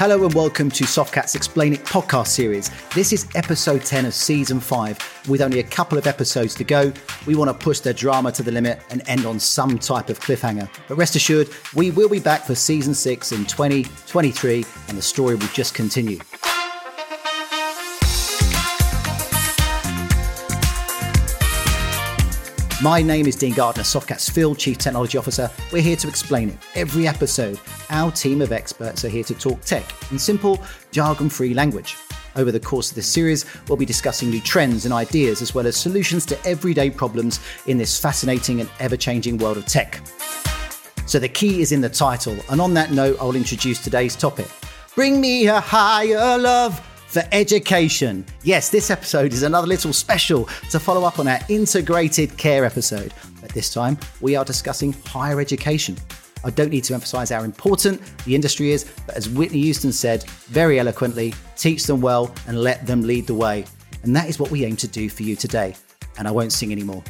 Hello and welcome to Softcat's Explain It podcast series. This is episode 10 of season 5. With only a couple of episodes to go, we want to push the drama to the limit and end on some type of cliffhanger. But rest assured, we will be back for season 6 in 2023 and the story will just continue. My name is Dean Gardner, Softcat's Field Chief Technology Officer. We're here to explain it. Every episode, our team of experts are here to talk tech in simple, jargon free language. Over the course of this series, we'll be discussing new trends and ideas as well as solutions to everyday problems in this fascinating and ever changing world of tech. So, the key is in the title, and on that note, I'll introduce today's topic Bring me a higher love for education. Yes, this episode is another little special to follow up on our integrated care episode. But this time, we are discussing higher education. I don't need to emphasize how important the industry is, but as Whitney Houston said very eloquently, teach them well and let them lead the way. And that is what we aim to do for you today. And I won't sing anymore.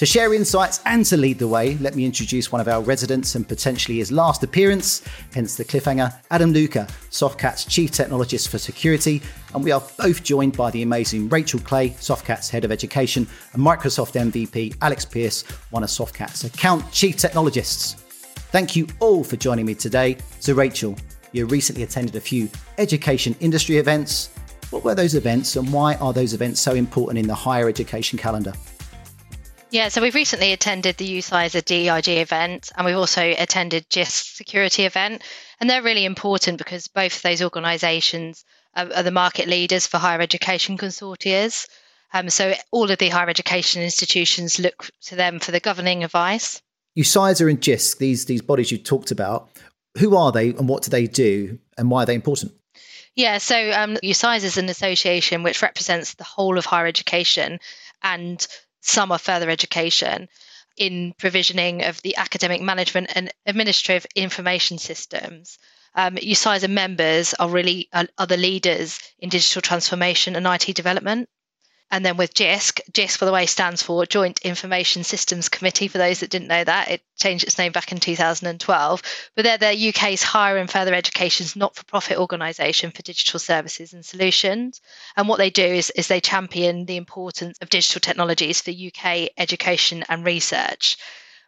To share insights and to lead the way, let me introduce one of our residents and potentially his last appearance, hence the cliffhanger, Adam Louca, Softcat's Chief Technologist for Security. And we are both joined by the amazing Rachel Clay, Softcat's Head of Education, and Microsoft MVP Alex Pearce, one of Softcat's Account Chief Technologists. Thank you all for joining me today. So, Rachel, you recently attended a few education industry events. What were those events and why are those events so important in the higher education calendar? Yeah, so we've recently attended the UCISA DEIG event and we've also attended JISC security event. And they're really important because both of those organisations are, are, the market leaders for higher education consortia. Um, so all of the higher education institutions look to them for the governing advice. UCISA and JISC, these, these bodies you talked about, who are they and what do they do and why are they important? Yeah, so um, is an association which represents the whole of higher education and summer further education in provisioning of the academic management and administrative information systems. Um, UCISA members are really are the leaders in digital transformation and IT development. And then with JISC, JISC, by the way, stands for Joint Information Systems Committee. For those that didn't know that, it changed its name back in 2012. But they're the UK's higher and further education's not for profit organisation for digital services and solutions. And what they do is, is they champion the importance of digital technologies for UK education and research.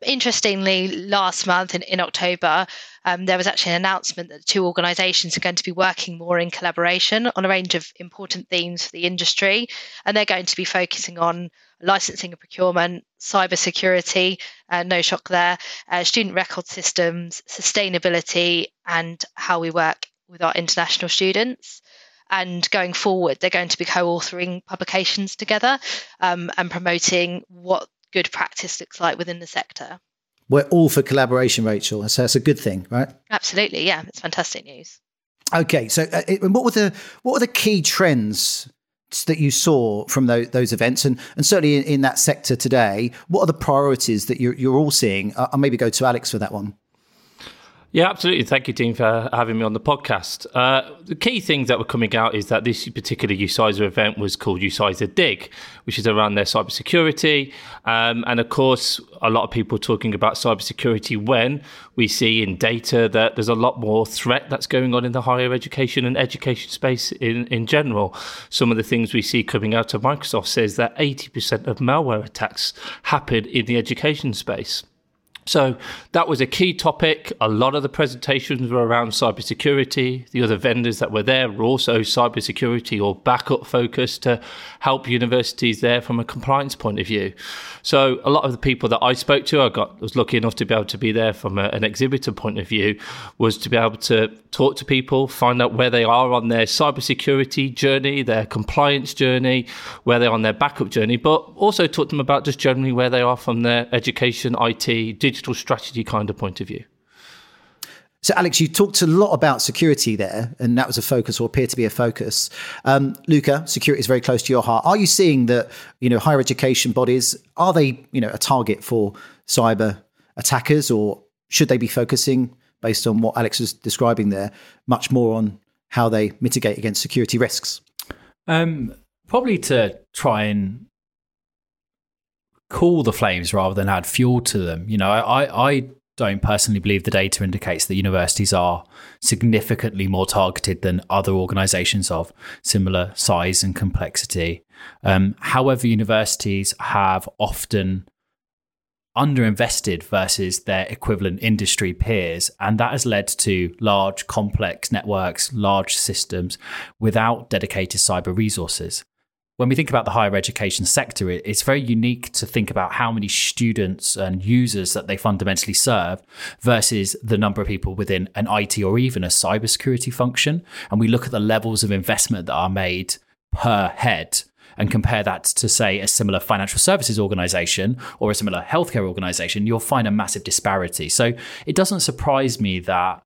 Interestingly, last month in, in October, um, there was actually an announcement that the two organisations are going to be working more in collaboration on a range of important themes for the industry. And they're going to be focusing on licensing and procurement, cyber security, uh, no shock there, uh, student record systems, sustainability, and how we work with our international students. And going forward, they're going to be co authoring publications together um, and promoting what good practice looks like within the sector. We're all for collaboration, Rachel. So that's a good thing, right? Absolutely. Yeah, it's fantastic news. Okay, so uh, what were the what were the key trends that you saw from those, those events, and and certainly in, in, that sector today? What are the priorities that you're, you're all seeing? I'll maybe go to Alex for that one. Yeah, absolutely. Thank you, Dean, for having me on the podcast. Uh, the key things that were coming out is that this particular UCISA event was called UCISA Dig, which is around their cybersecurity. Um, and of course, a lot of people talking about cybersecurity when we see in data that there's a lot more threat that's going on in the higher education and education space in, in general. Some of the things we see coming out of Microsoft says that 80% of malware attacks happen in the education space. So that was a key topic. A lot of the presentations were around cybersecurity. The other vendors that were there were also cybersecurity or backup focused to help universities there from a compliance point of view. So a lot of the people that I spoke to, I got was lucky enough to be able to be there from a, an exhibitor point of view, was to be able to talk to people, find out where they are on their cybersecurity journey, their compliance journey, where they're on their backup journey, but also talk to them about just generally where they are from their education, IT, digital strategy kind of point of view. So, Alex, you talked a lot about security there, and that was a focus or appeared to be a focus. Um, Louca, security is very close to your heart. Are you seeing that you know higher education bodies are they you know a target for cyber attackers, or should they be focusing based on what Alex was describing there, much more on how they mitigate against security risks? Um, probably to try and cool the flames rather than add fuel to them. You know, I, I don't personally believe the data indicates that universities are significantly more targeted than other organizations of similar size and complexity. Um, however, universities have often underinvested versus their equivalent industry peers. And that has led to large, complex networks, large systems without dedicated cyber resources when we think about the higher education sector, it's very unique to think about how many students and users that they fundamentally serve versus the number of people within an IT or even a cybersecurity function. And we look at the levels of investment that are made per head and compare that to, say, a similar financial services organization or a similar healthcare organization, you'll find a massive disparity. So it doesn't surprise me that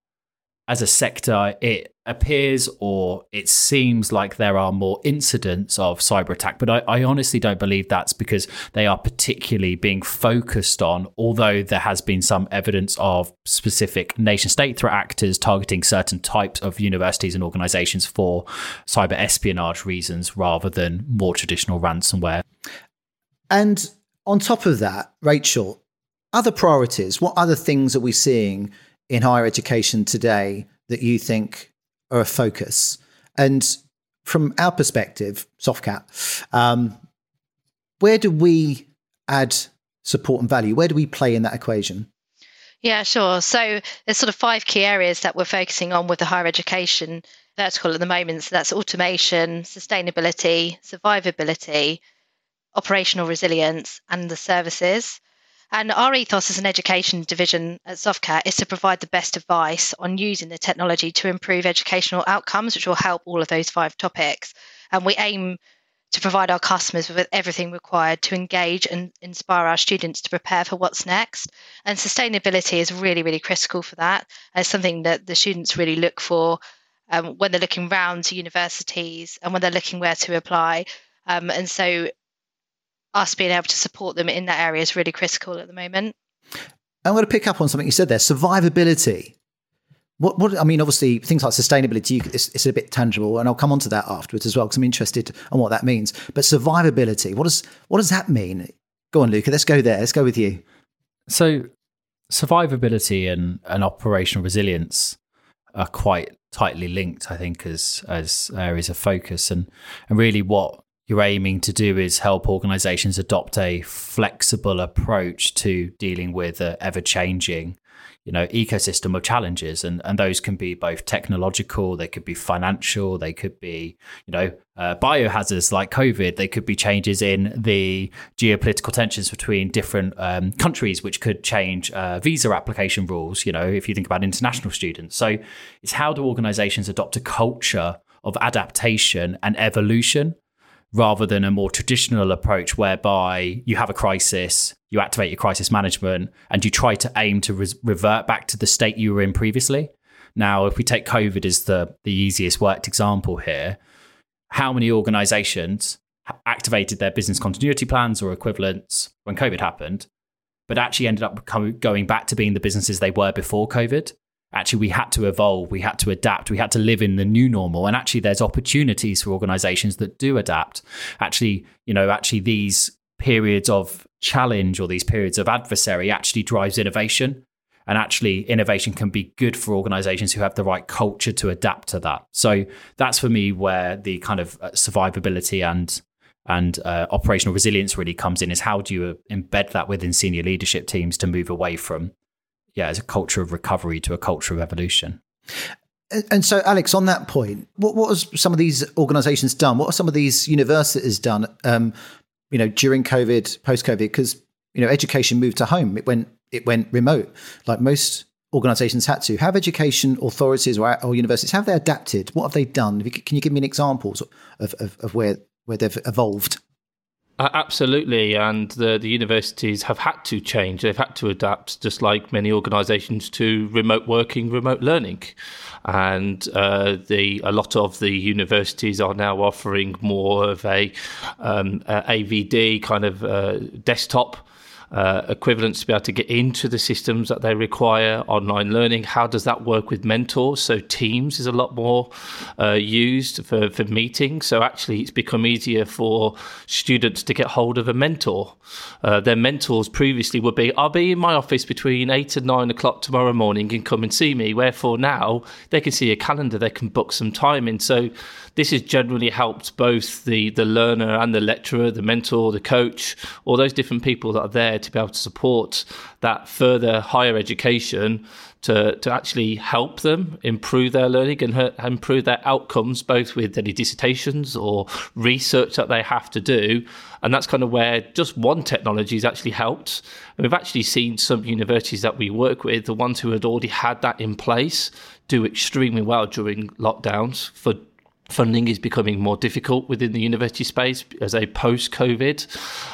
as a sector, it appears or it seems like there are more incidents of cyber attack, but I, I, honestly don't believe that's because they are particularly being focused on, although there has been some evidence of specific nation state threat actors targeting certain types of universities and organizations for cyber espionage reasons rather than more traditional ransomware. And on top of that, Rachel, other priorities, what other things are we seeing in higher education today that you think are a focus. And from our perspective, Softcat, um, where do we add support and value? Where do we play in that equation? Yeah, sure. So there's sort of five key areas that we're focusing on with the higher education vertical at the moment. So that's automation, sustainability, survivability, operational resilience, and the services. And our ethos as an education division at Softcat is to provide the best advice on using the technology to improve educational outcomes, which will help all of those five topics. And we aim to provide our customers with everything required to engage and inspire our students to prepare for what's next. And sustainability is really, really critical for that. It's something that the students really look for um, when they're looking round to universities and when they're looking where to apply. Um, and so us being able to support them in that area is really critical at the moment. I'm going to pick up on something you said there survivability. What, what I mean, obviously, things like sustainability, it's, it's a bit tangible, and I'll come on to that afterwards as well because I'm interested on what that means. But survivability, what does what does that mean? Go on, Louca. Let's go there. Let's go with you. So, survivability and, and operational resilience are quite tightly linked, I think, as as areas of focus, and and really what you're aiming to do is help organizations adopt a flexible approach to dealing with an ever changing you know ecosystem of challenges. And and those can be both technological they could be financial they could be you know uh, biohazards like covid. They could be changes in the geopolitical tensions between different um, countries which could change uh, visa application rules you know if you think about international students. So it's how do organizations adopt a culture of adaptation and evolution rather than a more traditional approach whereby you have a crisis, you activate your crisis management, and you try to aim to re- revert back to the state you were in previously. Now, if we take COVID as the, the easiest worked example here, how many organizations activated their business continuity plans or equivalents when COVID happened, but actually ended up going back to being the businesses they were before COVID? Actually we had to evolve, we had to adapt, we had to live in the new normal. And actually, there's opportunities for organizations that do adapt. Actually, you know, actually, these periods of challenge or these periods of adversary actually drives innovation. And actually, innovation can be good for organizations who have the right culture to adapt to that. So that's for me where the kind of uh, survivability and and uh, operational resilience really comes in is how do you embed that within senior leadership teams to move away from yeah, as a culture of recovery to a culture of evolution. And so, Alex, on that point, what what has some of these organisations done? What are some of these universities done? Um, you know, during COVID, post COVID, because you know, education moved to home. It went it went remote, like most organisations had to. Have education authorities or, or universities have they adapted? What have they done? Can you give me an examples of, of, of where where they've evolved? Uh, absolutely, and the the universities have had to change. They've had to adapt, just like many organisations, to remote working, remote learning, and uh, the a lot of the universities are now offering more of a, um, AVD kind of uh, desktop uh, equivalents to be able to get into the systems that they require, online learning. How does that work with mentors? So Teams is a lot more uh, used for, for meetings. So actually, it's become easier for students to get hold of a mentor. Uh, their mentors previously would be, I'll be in my office between eight and nine o'clock tomorrow morning and come and see me. Wherefore now they can see a calendar, they can book some time in. So this has generally helped both the, the learner and the lecturer, the mentor, the coach, all those different people that are there to be able to support that further higher education to, to actually help them improve their learning and improve their outcomes, both with any dissertations or research that they have to do. And that's kind of where just one technology has actually helped. And we've actually seen some universities that we work with, the ones who had already had that in place, do extremely well during lockdowns for funding is becoming more difficult within the university space as a post COVID,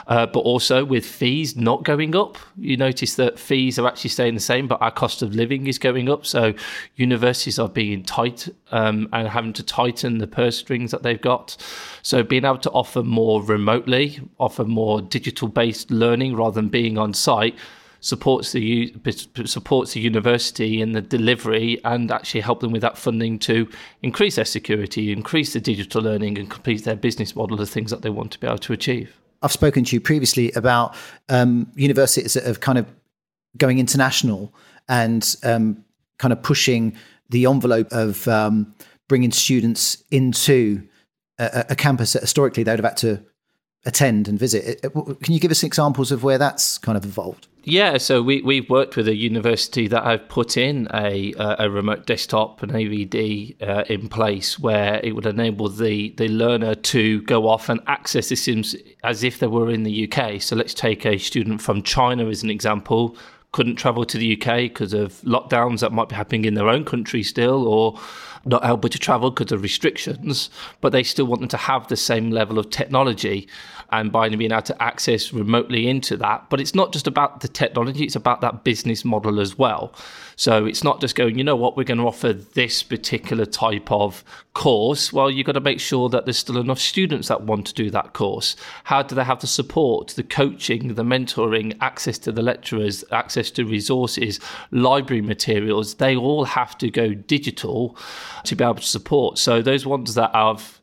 uh, but also with fees not going up. You notice that fees are actually staying the same, but our cost of living is going up. So universities are being tight um, and having to tighten the purse strings that they've got. So being able to offer more remotely, offer more digital based learning rather than being on site supports the supports the university in the delivery and actually help them with that funding to increase their security, increase the digital learning, and complete their business model of things that they want to be able to achieve. I've spoken to you previously about um, universities that have kind of going international and um, kind of pushing the envelope of um, bringing students into a, a, campus that historically they would have had to attend and visit. Can you give us examples of where that's kind of evolved? Yeah, so we we've worked with a university that have put in a a remote desktop and AVD uh, in place where it would enable the the learner to go off and access the sims as if they were in the UK. So let's take a student from China as an example. Couldn't travel to the UK because of lockdowns that might be happening in their own country still, or not able to travel because of restrictions, but they still want them to have the same level of technology and by being able to access remotely into that. But it's not just about the technology, it's about that business model as well. So it's not just going, you know what, we're going to offer this particular type of course. Well, you've got to make sure that there's still enough students that want to do that course. How do they have the support, the coaching, the mentoring, access to the lecturers, access to resources, library materials? They all have to go digital to be able to support. So those ones that have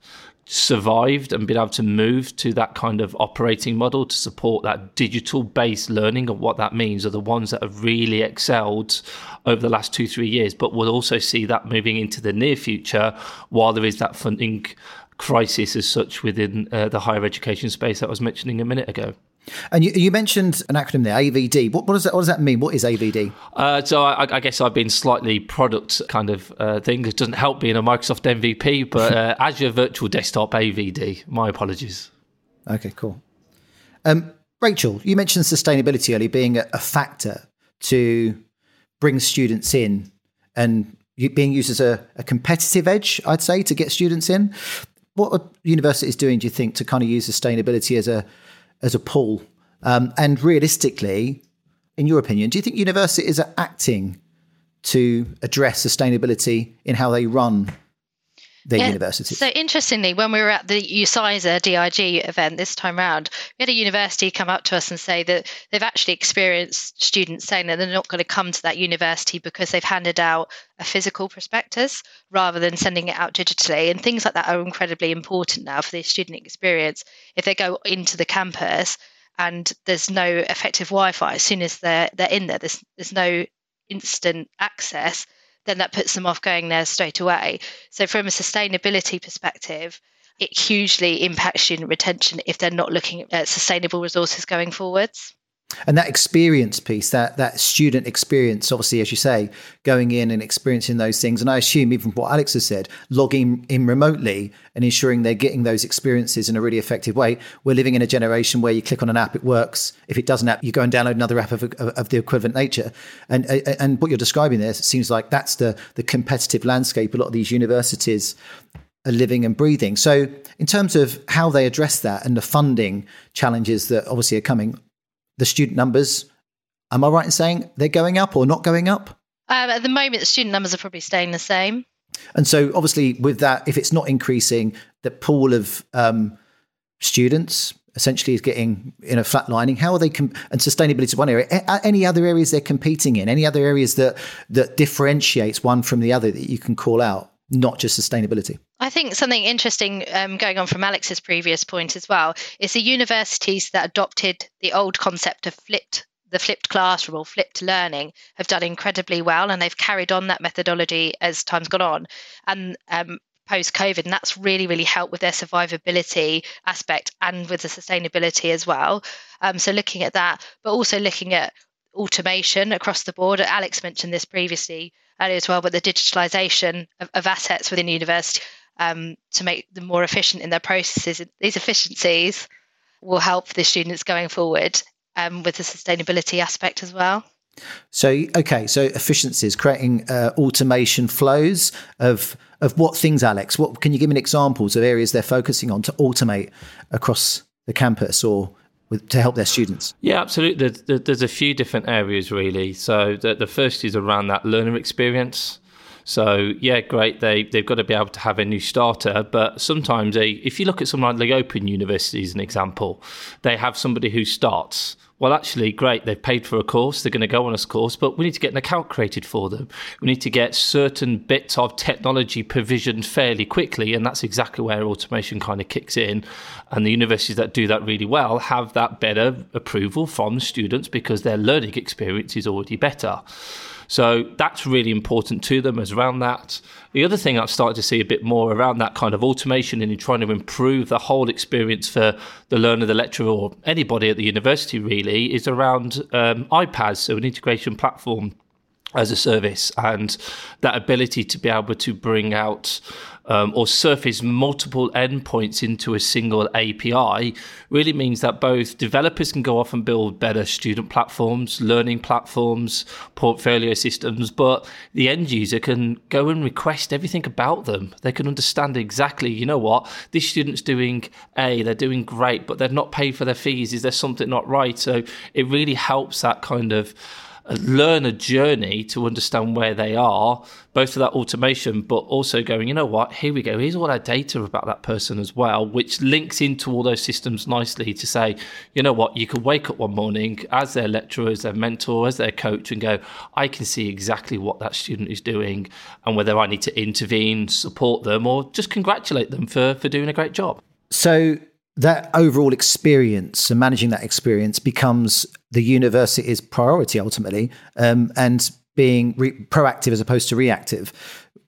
survived and been able to move to that kind of operating model to support that digital based learning and what that means are the ones that have really excelled over the last two, three years. But we'll also see that moving into the near future while there is that funding crisis as such within uh, the higher education space that I was mentioning a minute ago. And you, you, mentioned an acronym there, AVD. What, what, does that, what does that mean? What is AVD? Uh, so I, I, guess I've been slightly product kind of uh, thing. It doesn't help being a Microsoft MVP, but uh, Azure Virtual Desktop AVD. My apologies. Okay, cool. Um, Rachel, you mentioned sustainability earlier being a, a factor to bring students in and being used as a, a, competitive edge, I'd say, to get students in. What are universities doing, do you think, to kind of use sustainability as a as a pull? Um, and realistically, in your opinion, do you think universities are acting to address sustainability in how they run their yeah, universities? So interestingly, when we were at the UCISA DIG event this time round, we had a university come up to us and say that they've actually experienced students saying that they're not going to come to that university because they've handed out a physical prospectus rather than sending it out digitally. And things like that are incredibly important now for the student experience. If they go into the campus and there's no effective Wi-Fi, as soon as they're they're in there, there's there's no instant access. Then that puts them off going there straight away. So from a sustainability perspective, it hugely impacts student retention if they're not looking at sustainable resources going forwards and that experience piece that that student experience obviously as you say going in and experiencing those things. And i assume even what alex has said logging in remotely and ensuring they're getting those experiences in a really effective way. We're living in a generation where you click on an app it works. If it doesn't app you go and download another app of, of the equivalent nature. And and what you're describing there it seems like that's the the competitive landscape a lot of these universities are living and breathing. So in terms of how they address that and the funding challenges that obviously are coming the student numbers, am I right in saying they're going up or not going up? Um, at the moment, the student numbers are probably staying the same. And so, obviously, with that, if it's not increasing, the pool of um, students, essentially is getting in a flatlining. How are they com- and sustainability is one area. A- any other areas they're competing in? Any other areas that that differentiates one from the other that you can call out? Not just sustainability. I think something interesting um, going on from Alex's previous point as well is the universities that adopted the old concept of flipped the flipped classroom or flipped learning have done incredibly well and they've carried on that methodology as time's gone on and um, post COVID, and that's really, really helped with their survivability aspect and with the sustainability as well. Um, so looking at that, but also looking at automation across the board. Alex mentioned this previously earlier as well, but the digitalization of, of assets within university um, to make them more efficient in their processes. These efficiencies will help the students going forward um, with the sustainability aspect as well. So okay, so efficiencies, creating uh, automation flows of of what things, Alex? What can you give me examples of areas they're focusing on to automate across the campus or with, to help their students? Yeah, absolutely. There's, there's a few different areas really. So the, the first is around that learner experience. So yeah, great. They they've got to be able to have a new starter, but sometimes they, if you look at something like the Open University as an example, they have somebody who starts well, actually, great, they've paid for a course, they're going to go on a course, but we need to get an account created for them. We need to get certain bits of technology provisioned fairly quickly, and that's exactly where automation kind of kicks in. And the universities that do that really well have that better approval from students because their learning experience is already better. So that's really important to them as around that. The other thing I've started to see a bit more around that kind of automation and in trying to improve the whole experience for the learner, the lecturer, or anybody at the university really is around um, iPaaS, so an integration platform as a service and that ability to be able to bring out um, or surface multiple endpoints into a single API really means that both developers can go off and build better student platforms, learning platforms, portfolio systems, but the end user can go and request everything about them. They can understand exactly, you know what, this student's doing A, they're doing great, but they've not paid for their fees. Is there something not right? So it really helps that kind of learn a journey to understand where they are, both for that automation, but also going, you know what, here we go, here's all our data about that person as well, which links into all those systems nicely to say, you know what, you can wake up one morning as their lecturer, as their mentor, as their coach, and go, I can see exactly what that student is doing and whether I need to intervene, support them, or just congratulate them for, for doing a great job. So that overall experience and managing that experience becomes the university's priority ultimately, um, and being re- proactive as opposed to reactive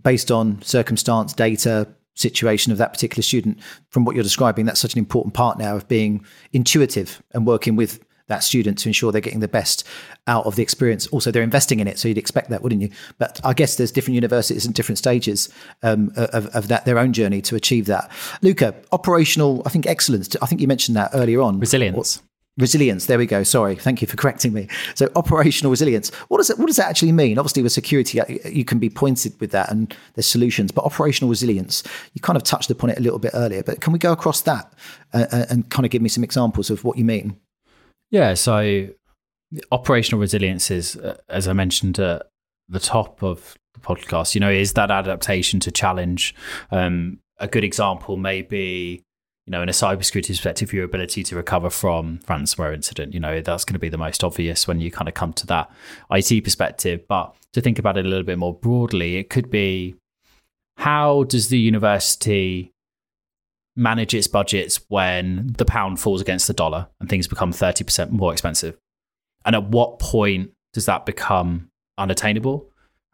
based on circumstance, data, situation of that particular student. From what you're describing, that's such an important part now of being intuitive and working with that student to ensure they're getting the best out of the experience. Also, they're investing in it, so you'd expect that, wouldn't you? But I guess there's different universities and different stages um, of, of, that their own journey to achieve that. Louca, operational, I think excellence. I think you mentioned that earlier on. Resilience. Or, Resilience. There we go. Sorry. Thank you for correcting me. So, operational resilience. What does it? What does that actually mean? Obviously, with security, uh, you can be pointed with that, and there's solutions. But operational resilience, you kind of touched upon it a little bit earlier. But can we go across that uh, uh and kind of give me some examples of what you mean? Yeah. So, operational resilience is, uh, as I mentioned at the top of the podcast, you know, is that adaptation to challenge. Um, a good example may be you know, in a cybersecurity perspective, your ability to recover from ransomware incident, you know, that's going to be the most obvious when you kind of come to that IT perspective. But to think about it a little bit more broadly, it could be how does the university manage its budgets when the pound falls against the dollar and things become 30% more expensive? And at what point does that become unattainable?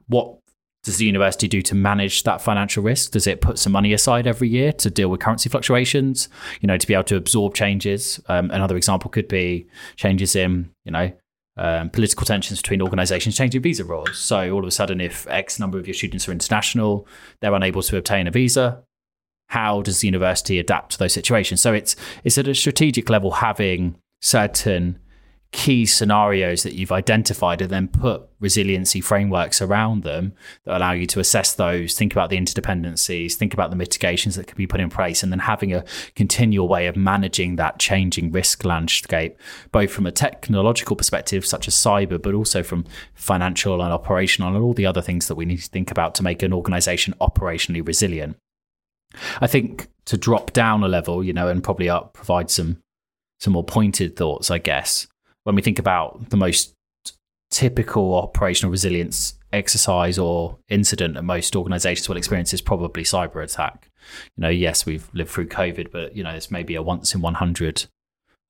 What does the university do to manage that financial risk? Does it put some money aside every year to deal with currency fluctuations? You know, to be able to absorb changes. Um, another example could be changes in, you know, um, political tensions between organisations changing visa rules. So all of a sudden, if X number of your students are international, they're unable to obtain a visa. How does the university adapt to those situations? So it's it's at a strategic level having certain key scenarios that you've identified and then put resiliency frameworks around them that allow you to assess those, think about the interdependencies, think about the mitigations that could be put in place, and then having a continual way of managing that changing risk landscape, both from a technological perspective, such as cyber, but also from financial and operational and all the other things that we need to think about to make an organization operationally resilient. I think to drop down a level, you know, and probably up, provide some some more pointed thoughts, I guess, when we think about the most typical operational resilience exercise or incident that most organizations will experience is probably cyber attack. You know, yes, we've lived through COVID, but you know, it's maybe a once in 100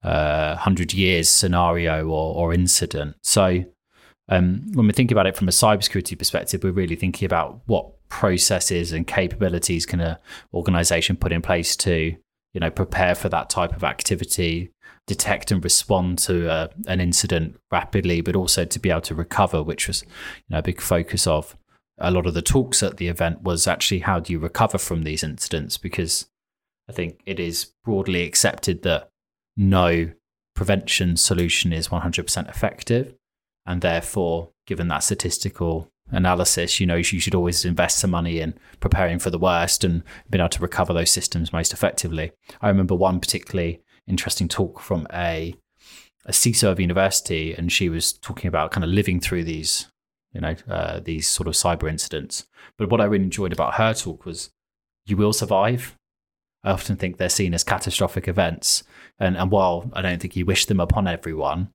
uh, 100 years scenario or, or incident. So um, when we think about it from a cybersecurity perspective, we're really thinking about what processes and capabilities can an organization put in place to, you know, prepare for that type of activity, detect and respond to a, an incident rapidly, but also to be able to recover, which was, you know, a big focus of a lot of the talks at the event was actually how do you recover from these incidents? Because I think it is broadly accepted that no prevention solution is 100% effective. And therefore, given that statistical analysis, you know, you should always invest some money in preparing for the worst and being able to recover those systems most effectively. I remember one particularly interesting talk from a, a CISO of university, and she was talking about kind of living through these, you know, uh, these sort of cyber incidents. But what I really enjoyed about her talk was you will survive. I often think they're seen as catastrophic events. And, and while I don't think you wish them upon everyone,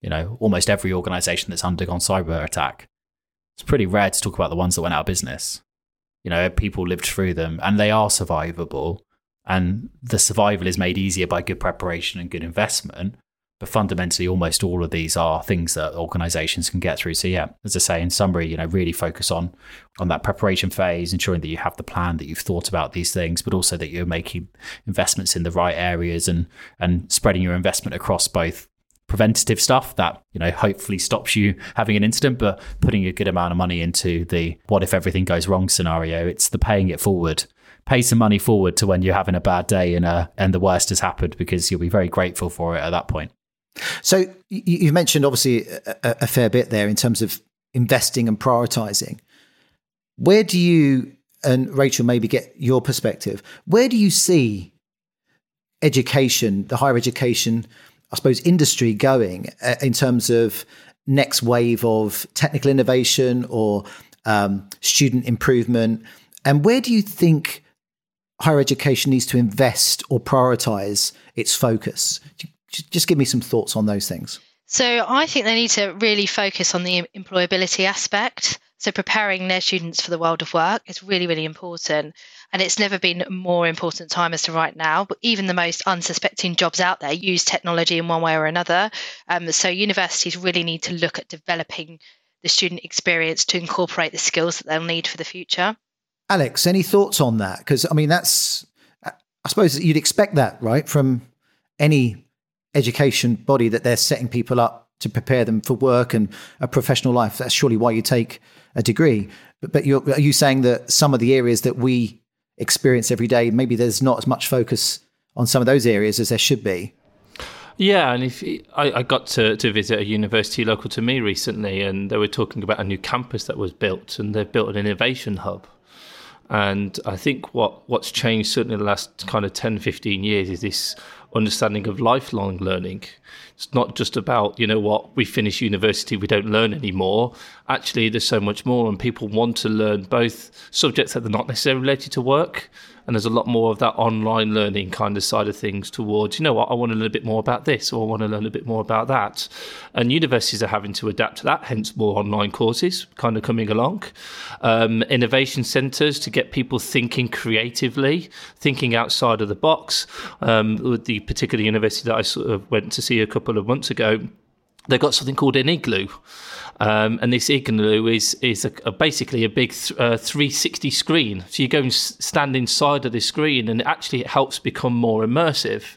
you know, almost every organization that's undergone cyber attack. It's pretty rare to talk about the ones that went out of business. You know, people lived through them and they are survivable. And the survival is made easier by good preparation and good investment. But fundamentally, almost all of these are things that organizations can get through. So yeah, as I say, in summary, you know, really focus on on that preparation phase, ensuring that you have the plan, that you've thought about these things, but also that you're making investments in the right areas and and spreading your investment across both preventative stuff that you know hopefully stops you having an incident but putting a good amount of money into the what if everything goes wrong scenario it's the paying it forward. Pay some money forward to when you're having a bad day and uh, and the worst has happened because you'll be very grateful for it at that point. So you've mentioned obviously a, a fair bit there in terms of investing and prioritizing. Where do you and Rachel maybe get your perspective where do you see education the higher education I suppose, industry going uh, in terms of next wave of technical innovation or um, student improvement? And where do you think higher education needs to invest or prioritize its focus? Just give me some thoughts on those things. So, I think they need to really focus on the employability aspect. So, preparing their students for the world of work is really, really important. And it's never been more important time as to right now. But even the most unsuspecting jobs out there use technology in one way or another. Um, so universities really need to look at developing the student experience to incorporate the skills that they'll need for the future. Alex, any thoughts on that? Because I mean, that's I suppose you'd expect that, right, from any education body that they're setting people up to prepare them for work and a professional life. That's surely why you take a degree. But, but are you saying that some of the areas that we experience every day, maybe there's not as much focus on some of those areas as there should be. Yeah, and if I, I, got to, to visit a university local to me recently, and they were talking about a new campus that was built, and they've built an innovation hub. And I think what, what's changed certainly in the last kind of 10, 15 years is this understanding of lifelong learning. It's not just about, you know what, we finish university, we don't learn anymore. Actually, there's so much more, and people want to learn both subjects that are not necessarily related to work and there's a lot more of that online learning kind of side of things towards you know what I want to learn a bit more about this or I want to learn a bit more about that. And universities are having to adapt to that hence more online courses kind of coming along. Um, innovation centers to get people thinking creatively thinking outside of the box. Um, with the particular university that I sort of went to see a couple of months ago they've got something called an igloo um, and this igloo is is a, a basically a big th- uh, 360 screen. So you go and s- stand inside of this screen, and actually it helps become more immersive.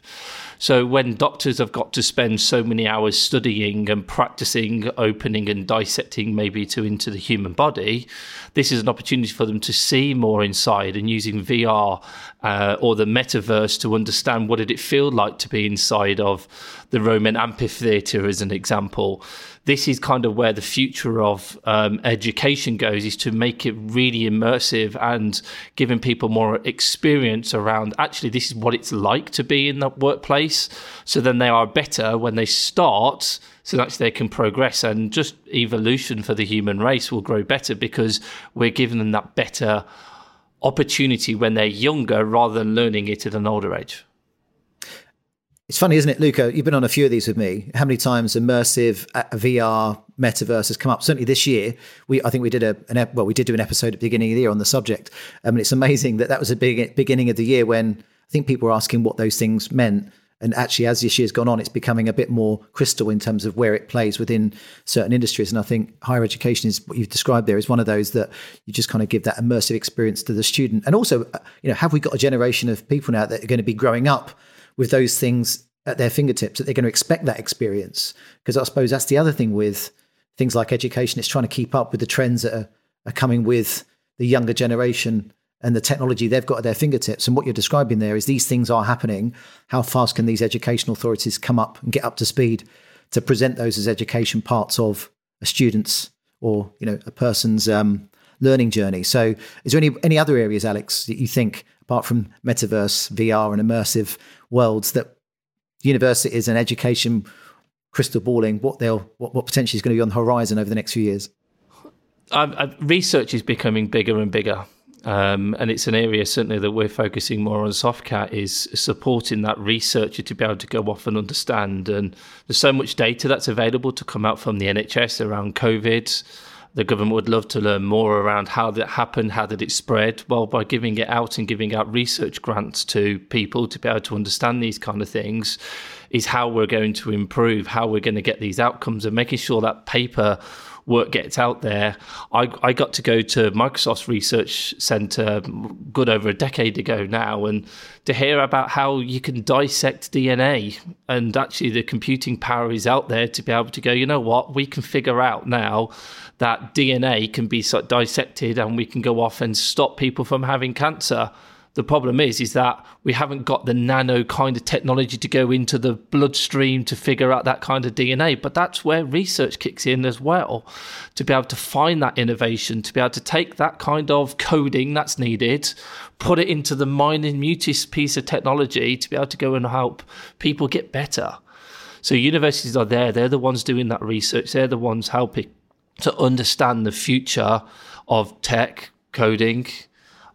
So when doctors have got to spend so many hours studying and practicing opening and dissecting maybe to into the human body, this is an opportunity for them to see more inside and using VR uh, or the metaverse to understand what did it feel like to be inside of the Roman amphitheater as an example this is kind of where the future of um, education goes is to make it really immersive and giving people more experience around actually this is what it's like to be in the workplace. So then they are better when they start so that they can progress and just evolution for the human race will grow better because we're giving them that better opportunity when they're younger rather than learning it at an older age It's funny, isn't it, Louca? You've been on a few of these with me. How many times immersive uh, VR metaverse has come up? Certainly this year, we I think we did a an, well, we did do an episode at the beginning of the year on the subject. I um, mean, it's amazing that that was a big beginning of the year when I think people were asking what those things meant. And actually, as this year's gone on, it's becoming a bit more crystal in terms of where it plays within certain industries. And I think higher education is what you've described there is one of those that you just kind of give that immersive experience to the student. And also, uh, you know, have we got a generation of people now that are going to be growing up with those things at their fingertips that they're going to expect that experience. Because I suppose that's the other thing with things like education, it's trying to keep up with the trends that are, are coming with the younger generation and the technology they've got at their fingertips. And what you're describing there is these things are happening. How fast can these educational authorities come up and get up to speed to present those as education parts of a student's or you know a person's um, learning journey? So, is there any any other areas, Alex, that you think apart from metaverse, VR, and immersive worlds that universities and education crystal balling what they'll what, what potentially is going to be on the horizon over the next few years? research is becoming bigger and bigger. Um, and it's an area certainly that we're focusing more on Softcat is supporting that researcher to be able to go off and understand. And there's so much data that's available to come out from the NHS around COVID, the government would love to learn more around how that happened, how did it spread. Well, by giving it out and giving out research grants to people to be able to understand these kind of things, is how we're going to improve, how we're going to get these outcomes, and making sure that paper work gets out there. I, I got to go to Microsoft's research center good over a decade ago now, and to hear about how you can dissect DNA and actually the computing power is out there to be able to go, you know what, we can figure out now that DNA can be dissected and we can go off and stop people from having cancer. The problem is, is that we haven't got the nano kind of technology to go into the bloodstream to figure out that kind of DNA. But that's where research kicks in as well, to be able to find that innovation, to be able to take that kind of coding that's needed, put it into the mutis piece of technology to be able to go and help people get better. So universities are there; they're the ones doing that research. They're the ones helping to understand the future of tech, coding,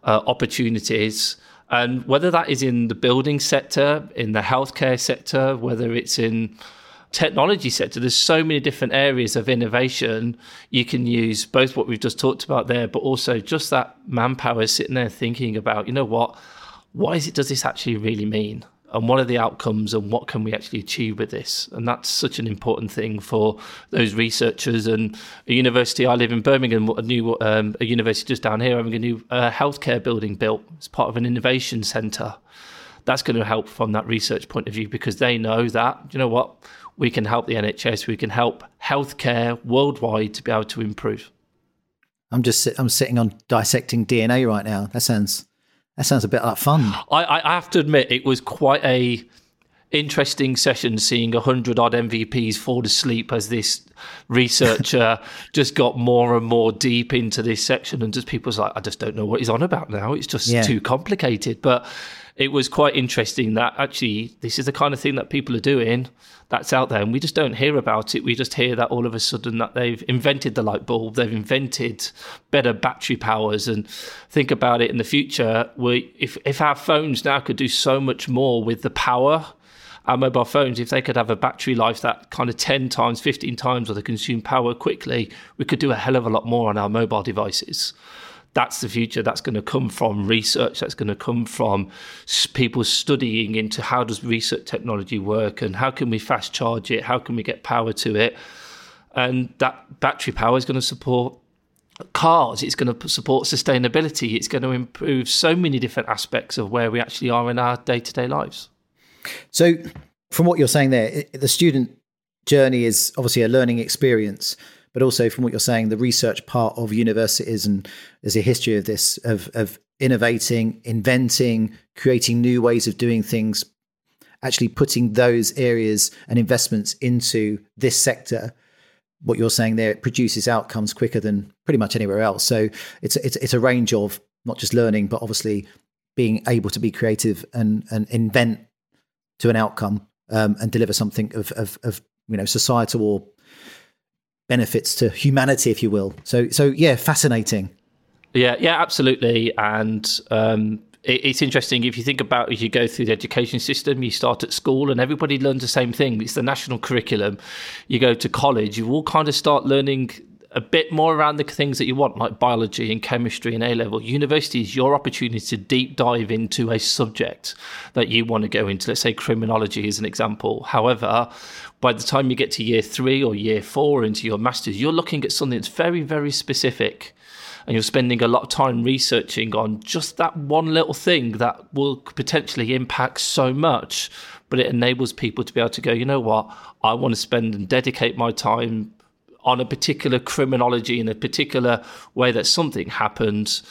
uh, opportunities. And whether that is in the building sector, in the healthcare sector, whether it's in technology sector, there's so many different areas of innovation. You can use both what we've just talked about there, but also just that manpower sitting there thinking about, you know what, what is it does this actually really mean? And what are the outcomes and what can we actually achieve with this? And that's such an important thing for those researchers and a university i live in birmingham a new um, a university just down here having a new uh, healthcare building built as part of an innovation centre. That's going to help from that research point of view because they know that you know what? We can help the nhs we can help healthcare worldwide to be able to improve. I'm just i'm sitting on dissecting dna right now. That sounds that sounds a bit like fun. I, I have to admit, it was quite a interesting session seeing a hundred odd MVPs fall asleep as this researcher just got more and more deep into this section, and just people's like, I just don't know what he's on about now. It's just yeah. too complicated. But it was quite interesting that actually this is the kind of thing that people are doing that's out there and we just don't hear about it. We just hear that all of a sudden that they've invented the light bulb they've invented better battery powers and think about it in the future. We if if our phones now could do so much more with the power our mobile phones, if they could have a battery life that kind of 10 times, 15 times, or they consume power quickly, we could do a hell of a lot more on our mobile devices that's the future that's going to come from research that's going to come from people studying into how does research technology work and how can we fast charge it how can we get power to it. And that battery power is going to support cars it's going to support sustainability it's going to improve so many different aspects of where we actually are in our day-to-day lives. So from what you're saying there the student journey is obviously a learning experience but also from what you're saying, the research part of universities and there's a history of this of of innovating, inventing, creating new ways of doing things, actually putting those areas and investments into this sector. What you're saying there, it produces outcomes quicker than pretty much anywhere else. So it's it's it's a range of not just learning, but obviously being able to be creative and and invent to an outcome um, and deliver something of, of, of you know societal or benefits to humanity, if you will. So, so yeah, fascinating. Yeah, yeah, absolutely. And um, it's interesting if you think about as you go through the education system you start at school and everybody learns the same thing it's the national curriculum you go to college you all kind of start learning a bit more around the things that you want, like biology and chemistry and A level. University is your opportunity to deep dive into a subject that you want to go into. Let's say criminology is an example. However, by the time you get to year three or year four into your master's, you're looking at something that's very, very specific. And you're spending a lot of time researching on just that one little thing that will potentially impact so much. But it enables people to be able to go, you know what, I want to spend and dedicate my time on a particular criminology in a particular way that something happened.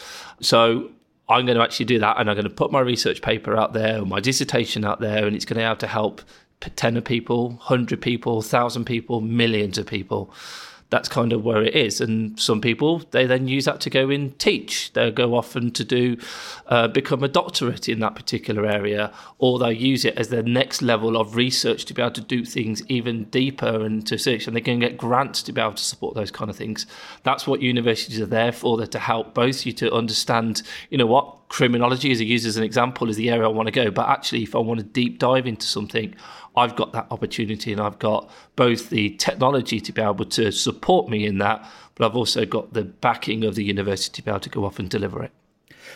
So I'm going to actually do that and I'm going to put my research paper out there, or my dissertation out there, and it's going to have to help 10 people, 100 people, 1,000 people, millions of people that's kind of where it is. And some people they then use that to go and teach. They'll go off and to do uh, become a doctorate in that particular area, or they'll use it as their next level of research to be able to do things even deeper and to search. And they can get grants to be able to support those kind of things. That's what universities are there for. They're to help both you to understand, you know what criminology is used as an example is the area I want to go. But actually, if I want to deep dive into something, I've got that opportunity and I've got both the technology to be able to support me in that, but I've also got the backing of the university to be able to go off and deliver it.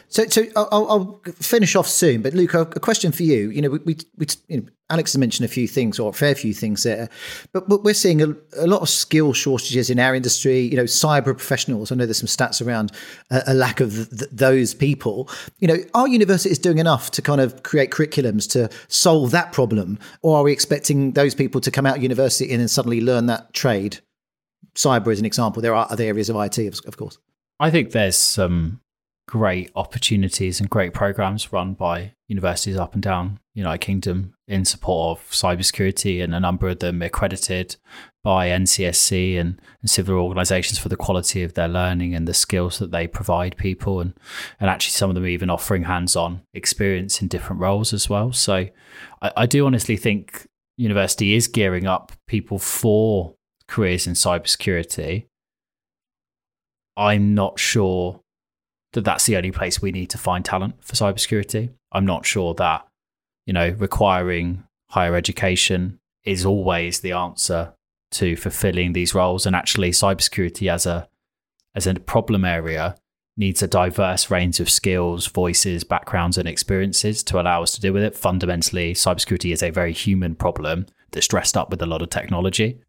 So, so I'll, I'll, finish off soon. But Luke, a question for you. You know, we, we, you know, Alex has mentioned a few things or a fair few things there, but, but we're seeing a, a, lot of skill shortages in our industry. You know, cyber professionals. I know there's some stats around a, a lack of th- those people. You know, are universities doing enough to kind of create curriculums to solve that problem, or are we expecting those people to come out of university and then suddenly learn that trade? Cyber is an example. There are other areas of IT, of, of course. I think there's some great opportunities and great programs run by universities up and down the United Kingdom in support of cybersecurity, and a number of them accredited by NCSC and, and similar organisations for the quality of their learning and the skills that they provide people, and and actually some of them even offering hands-on experience in different roles as well. So I, I do honestly think university is gearing up people for careers in cybersecurity. I'm not sure that that's the only place we need to find talent for cybersecurity. I'm not sure that, you know, requiring higher education is always the answer to fulfilling these roles. And actually, cybersecurity as a as a problem area needs a diverse range of skills, voices, backgrounds, and experiences to allow us to deal with it. Fundamentally, cybersecurity is a very human problem that's dressed up with a lot of technology.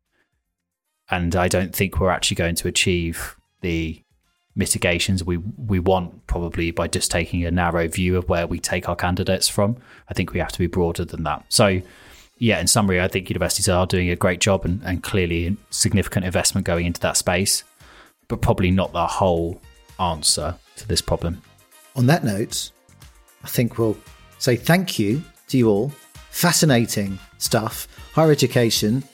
And I don't think we're actually going to achieve the mitigations we we want probably by just taking a narrow view of where we take our candidates from. I think we have to be broader than that. So yeah, in summary, I think universities are doing a great job and, and clearly significant investment going into that space, but probably not the whole answer to this problem. On that note, I think we'll say thank you to you all. Fascinating stuff. Higher education,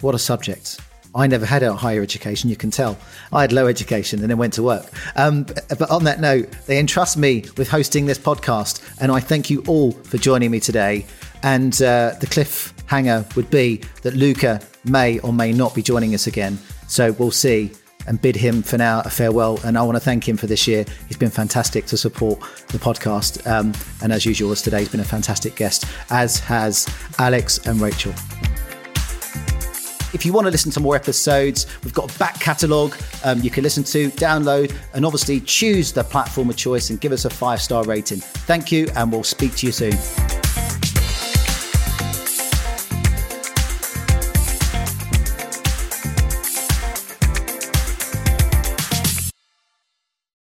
what a subject. I never had a higher education, you can tell. I had low education and then went to work. Um, but on that note, they entrust me with hosting this podcast, and I thank you all for joining me today. And uh, the cliffhanger would be that Louca may or may not be joining us again. So we'll see and bid him for now a farewell. And I want to thank him for this year. He's been fantastic to support the podcast. Um, and as usual, as today, he's been a fantastic guest, as has Alex and Rachel. If you want to listen to more episodes, we've got a back catalogue um, you can listen to, download, and obviously choose the platform of choice and give us a five star rating. Thank you, and we'll speak to you soon.